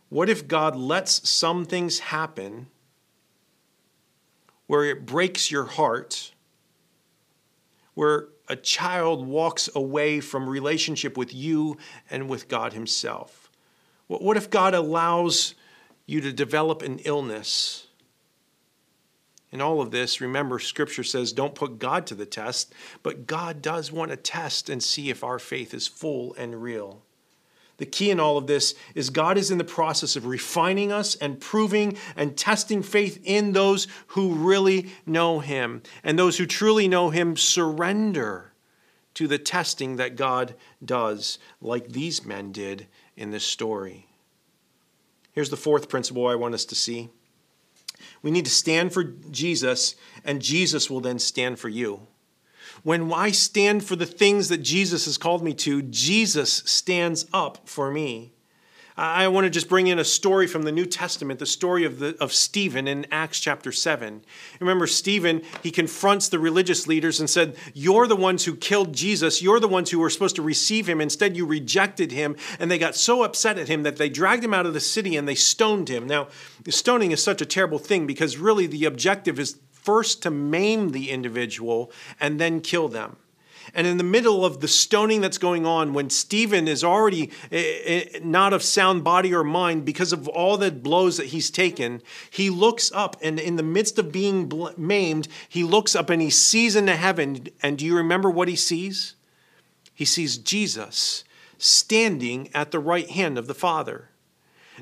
what if God lets some things happen where it breaks your heart, where a child walks away from relationship with you and with God Himself? What if God allows you to develop an illness? In all of this, remember, Scripture says don't put God to the test, but God does want to test and see if our faith is full and real. The key in all of this is God is in the process of refining us and proving and testing faith in those who really know Him. And those who truly know Him surrender to the testing that God does, like these men did in this story. Here's the fourth principle I want us to see we need to stand for Jesus, and Jesus will then stand for you. When I stand for the things that Jesus has called me to, Jesus stands up for me. I want to just bring in a story from the New Testament, the story of, the, of Stephen in Acts chapter 7. Remember, Stephen, he confronts the religious leaders and said, You're the ones who killed Jesus. You're the ones who were supposed to receive him. Instead, you rejected him. And they got so upset at him that they dragged him out of the city and they stoned him. Now, stoning is such a terrible thing because really the objective is first to maim the individual and then kill them. And in the middle of the stoning that's going on, when Stephen is already eh, eh, not of sound body or mind because of all the blows that he's taken, he looks up and in the midst of being maimed, he looks up and he sees into heaven. And do you remember what he sees? He sees Jesus standing at the right hand of the Father.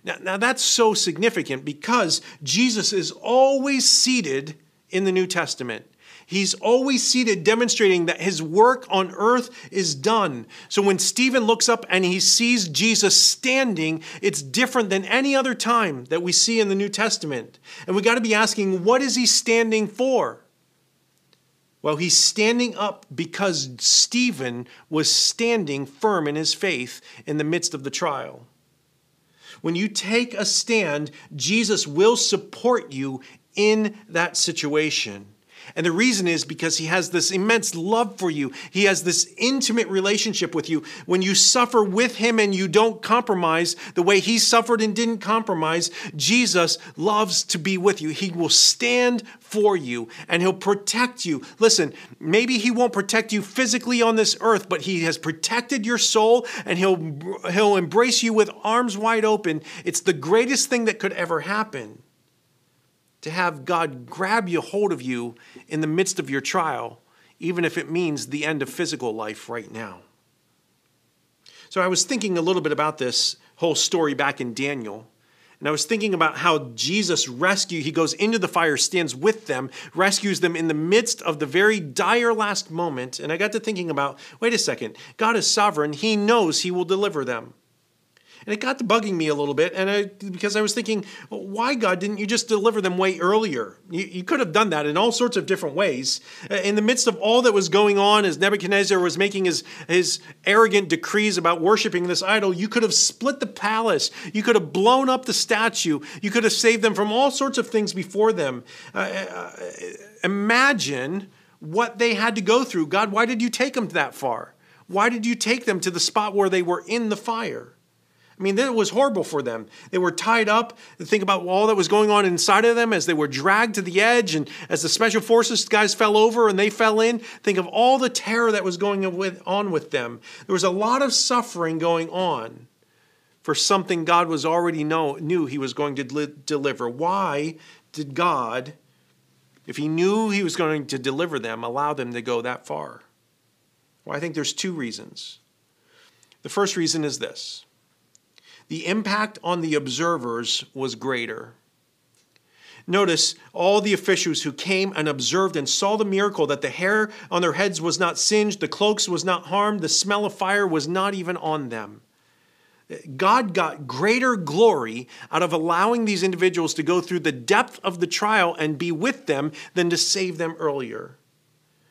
Now, now that's so significant because Jesus is always seated in the New Testament. He's always seated, demonstrating that his work on earth is done. So when Stephen looks up and he sees Jesus standing, it's different than any other time that we see in the New Testament. And we got to be asking, what is he standing for? Well, he's standing up because Stephen was standing firm in his faith in the midst of the trial. When you take a stand, Jesus will support you in that situation. And the reason is because he has this immense love for you. He has this intimate relationship with you. When you suffer with him and you don't compromise the way he suffered and didn't compromise, Jesus loves to be with you. He will stand for you and he'll protect you. Listen, maybe he won't protect you physically on this earth, but he has protected your soul and he'll he'll embrace you with arms wide open. It's the greatest thing that could ever happen to have God grab you hold of you in the midst of your trial, even if it means the end of physical life right now. So I was thinking a little bit about this whole story back in Daniel. And I was thinking about how Jesus rescued, he goes into the fire, stands with them, rescues them in the midst of the very dire last moment. And I got to thinking about wait a second, God is sovereign. He knows he will deliver them. And it got to bugging me a little bit, and I, because I was thinking, why, God, didn't you just deliver them way earlier? You, you, could have done that in all sorts of different ways. Uh, in the midst of all that was going on, as Nebuchadnezzar was making his, his arrogant decrees about worshiping this idol, you could have split the palace. You could have blown up the statue. You could have saved them from all sorts of things before them. Uh, uh, imagine what they had to go through. God, why did you take them that far? Why did you take them to the spot where they were in the fire? I mean, it was horrible for them. They were tied up. Think about all that was going on inside of them as they were dragged to the edge and as the special forces guys fell over and they fell in. Think of all the terror that was going on with them. There was a lot of suffering going on for something God was already know, knew he was going to deliver. Why did God, if he knew he was going to deliver them, allow them to go that far? Well, I think there's two reasons. The first reason is this the impact on the observers was greater. Notice all the officials who came and observed and saw the miracle that the hair on their heads was not singed, the cloaks was not harmed, the smell of fire was not even on them. God got greater glory out of allowing these individuals to go through the depth of the trial and be with them than to save them earlier.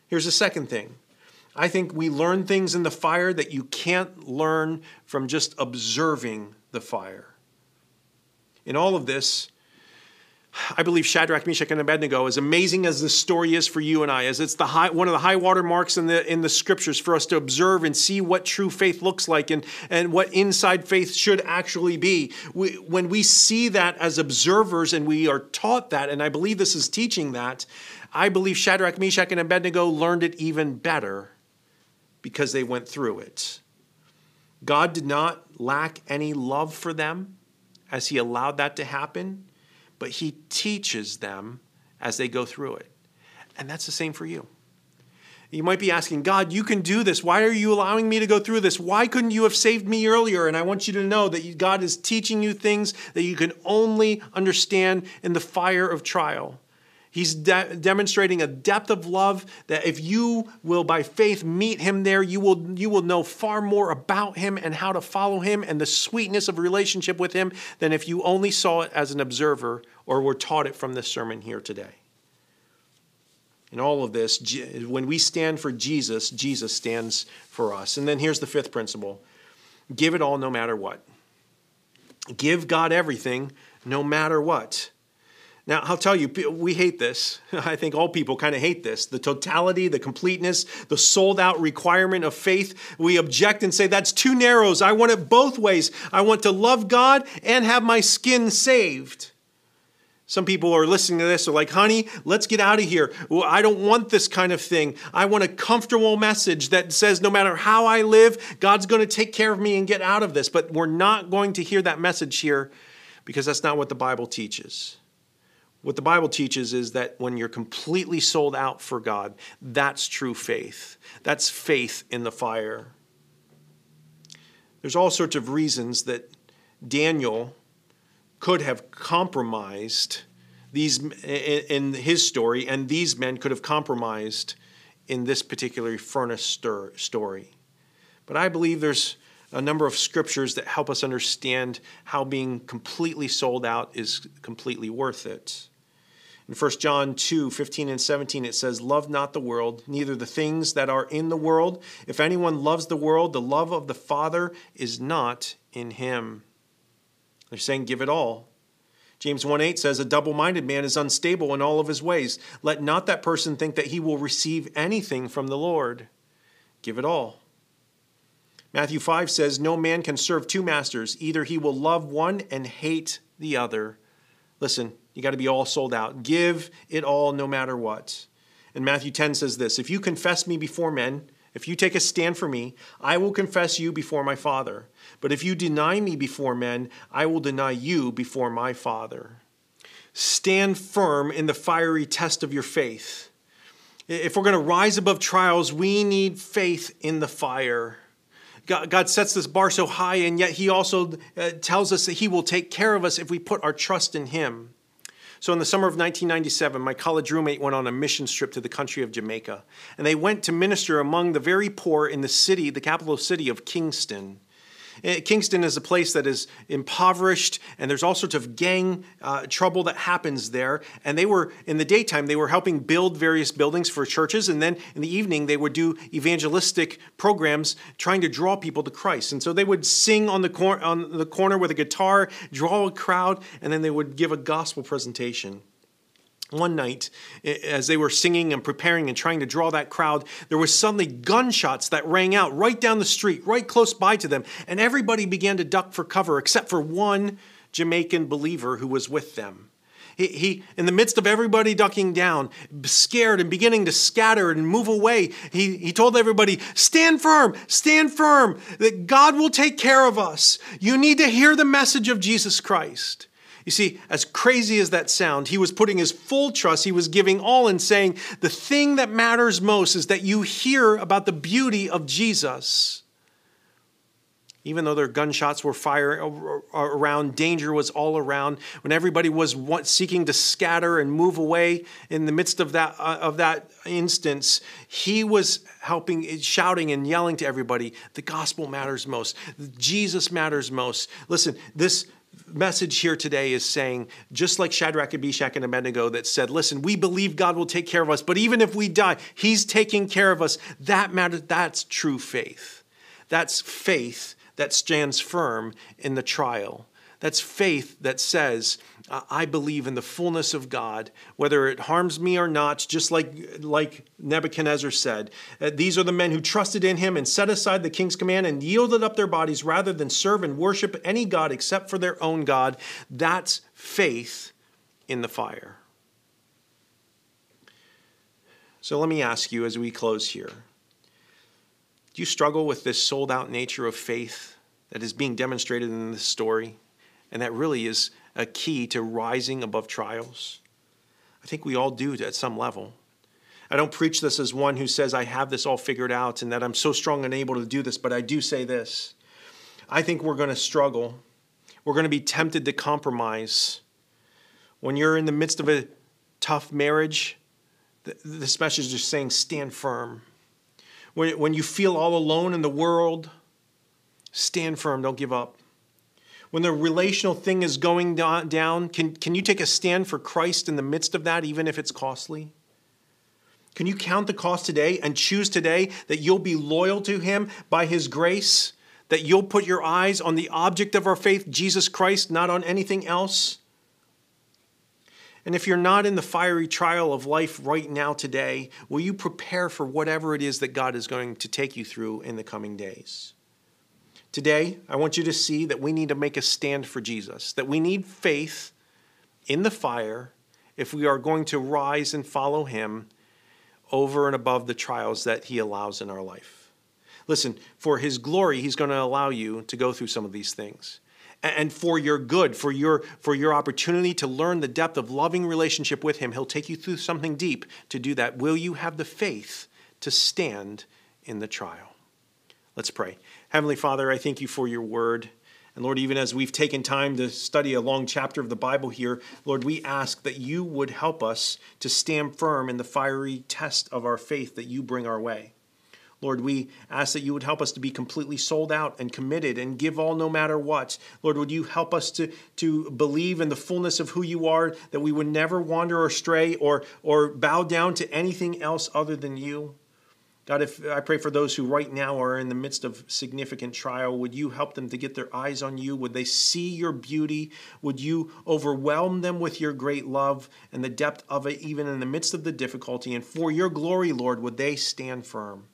Here's the second thing I think we learn things in the fire that you can't learn from just observing the fire. In all of this, I believe Shadrach, Meshach, and Abednego, as amazing as the story is for you and I, as it's the high, one of the high water marks in the, in the scriptures for us to observe and see what true faith looks like and, and what inside faith should actually be. We, when we see that as observers and we are taught that, and I believe this is teaching that, I believe Shadrach, Meshach, and Abednego learned it even better because they went through it. God did not lack any love for them as He allowed that to happen, but He teaches them as they go through it. And that's the same for you. You might be asking, God, you can do this. Why are you allowing me to go through this? Why couldn't you have saved me earlier? And I want you to know that God is teaching you things that you can only understand in the fire of trial. He's de- demonstrating a depth of love that if you will by faith meet him there, you will, you will know far more about him and how to follow him and the sweetness of relationship with him than if you only saw it as an observer or were taught it from this sermon here today. In all of this, when we stand for Jesus, Jesus stands for us. And then here's the fifth principle give it all no matter what. Give God everything no matter what. Now, I'll tell you, we hate this. (laughs) I think all people kind of hate this. The totality, the completeness, the sold out requirement of faith. We object and say, that's too narrows. I want it both ways. I want to love God and have my skin saved. Some people are listening to this are like, honey, let's get out of here. I don't want this kind of thing. I want a comfortable message that says no matter how I live, God's going to take care of me and get out of this. But we're not going to hear that message here because that's not what the Bible teaches. What the Bible teaches is that when you're completely sold out for God, that's true faith. That's faith in the fire. There's all sorts of reasons that Daniel could have compromised these in his story, and these men could have compromised in this particular furnace story. But I believe there's a number of scriptures that help us understand how being completely sold out is completely worth it. In 1 John 2 15 and 17, it says, Love not the world, neither the things that are in the world. If anyone loves the world, the love of the Father is not in him. They're saying, give it all. James 1 8 says, A double minded man is unstable in all of his ways. Let not that person think that he will receive anything from the Lord. Give it all. Matthew 5 says, No man can serve two masters. Either he will love one and hate the other. Listen, you got to be all sold out. Give it all no matter what. And Matthew 10 says this If you confess me before men, if you take a stand for me, I will confess you before my Father. But if you deny me before men, I will deny you before my Father. Stand firm in the fiery test of your faith. If we're going to rise above trials, we need faith in the fire. God, sets this bar so high, and yet He also uh, tells us that He will take care of us if we put our trust in Him. So, in the summer of 1997, my college roommate went on a mission trip to the country of Jamaica, and they went to minister among the very poor in the city, the capital city of Kingston. Eh, Kingston is a place that is impoverished, and there's all sorts of gang uh, trouble that happens there. And they were, in the daytime, they were helping build various buildings for churches, and then in the evening, they would do evangelistic programs trying to draw people to Christ. And so they would sing on the, cor- on the corner with a guitar, draw a crowd, and then they would give a gospel presentation. One night, eh, as they were singing and preparing and trying to draw that crowd, there was suddenly gunshots that rang out right down the street, right close by to them, and everybody began to duck for cover except for one Jamaican believer who was with them. He, he, in the midst of everybody ducking down, scared and beginning to scatter and move away, he, he told everybody, Stand firm, stand firm, that God will take care of us. You need to hear the message of Jesus Christ. You see, as crazy as that sound, he was putting his full trust, he was giving all and saying, the thing that matters most is that you hear about the beauty of Jesus. Even though their gunshots were firing uh, uh, around, danger was all around. When everybody was seeking to scatter and move away in the midst of that, uh, of that instance, he was helping, uh, shouting and yelling to everybody, the gospel matters most. Jesus matters most. Listen, this message here today is saying, just like Shadrach and Meshach and Abednego that said, listen, we believe God will take care of us, but even if we die, He's taking care of us. That matters. That's true faith. That's faith that stands firm in the trial. That's faith that says, I believe in the fullness of God, whether it harms me or not, just like, like Nebuchadnezzar said. Uh, these are the men who trusted in him and set aside the king's command and yielded up their bodies rather than serve and worship any God except for their own God. That's faith in the fire. So let me ask you as we close here do you struggle with this sold out nature of faith that is being demonstrated in this story? And that really is a key to rising above trials. I think we all do at some level. I don't preach this as one who says I have this all figured out and that I'm so strong and able to do this, but I do say this. I think we're going to struggle. We're going to be tempted to compromise. When you're in the midst of a tough marriage, this message is saying stand firm. When, when you feel all alone in the world, stand firm, don't give up when the relational thing is going down, can, can you take a stand for Christ in the midst of that, even if it's costly? Can you count the cost today and choose today that you'll be loyal to Him by His grace? That you'll put your eyes on the object of our faith, Jesus Christ, not on anything else? And if you're not in the fiery trial of life right now today, will you prepare for whatever it is that God is going to take you through in the coming days? Today, I want you to see that we need to make a stand for Jesus, that we need faith in the fire if we are going to rise and follow Him over and above the trials that He allows in our life. Listen, for His glory, He's going to allow you to go through some of these things and for your good for your for your opportunity to learn the depth of loving relationship with him he'll take you through something deep to do that. Will you have the faith to stand in the trial? Let's pray. Heavenly father i thank you for your word. And Lord, even as we've taken time to study a long chapter of the Bible here, Lord, we ask that you would help us to stand firm in the fiery test of our faith that you bring our way. Lord, we ask that you would help us to be completely sold out and committed and give all no matter what. Lord, would you help us to, to believe in the fullness of who you are, that we would never wander or stray or, or bow down to anything else other than you? God, if I pray for those who right now are in the midst of significant trial, would you help them to get their eyes on you? Would they see your beauty? Would you overwhelm them with your great love and the depth of it, even in the midst of the difficulty? And for your glory, Lord, would they stand firm?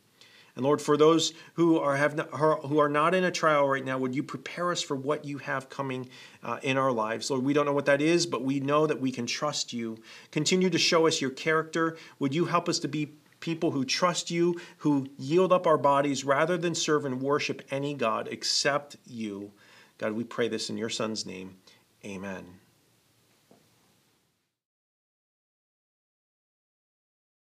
And Lord, for those who are have not, who are not in a trial right now, would you prepare us for what you have coming uh, in our lives? Lord, we don't know what that is, but we know that we can trust you. Continue to show us your character. Would you help us to be people who trust you, who yield up our bodies rather than serve and worship any God except you? God, we pray this in your Son's name. Amen.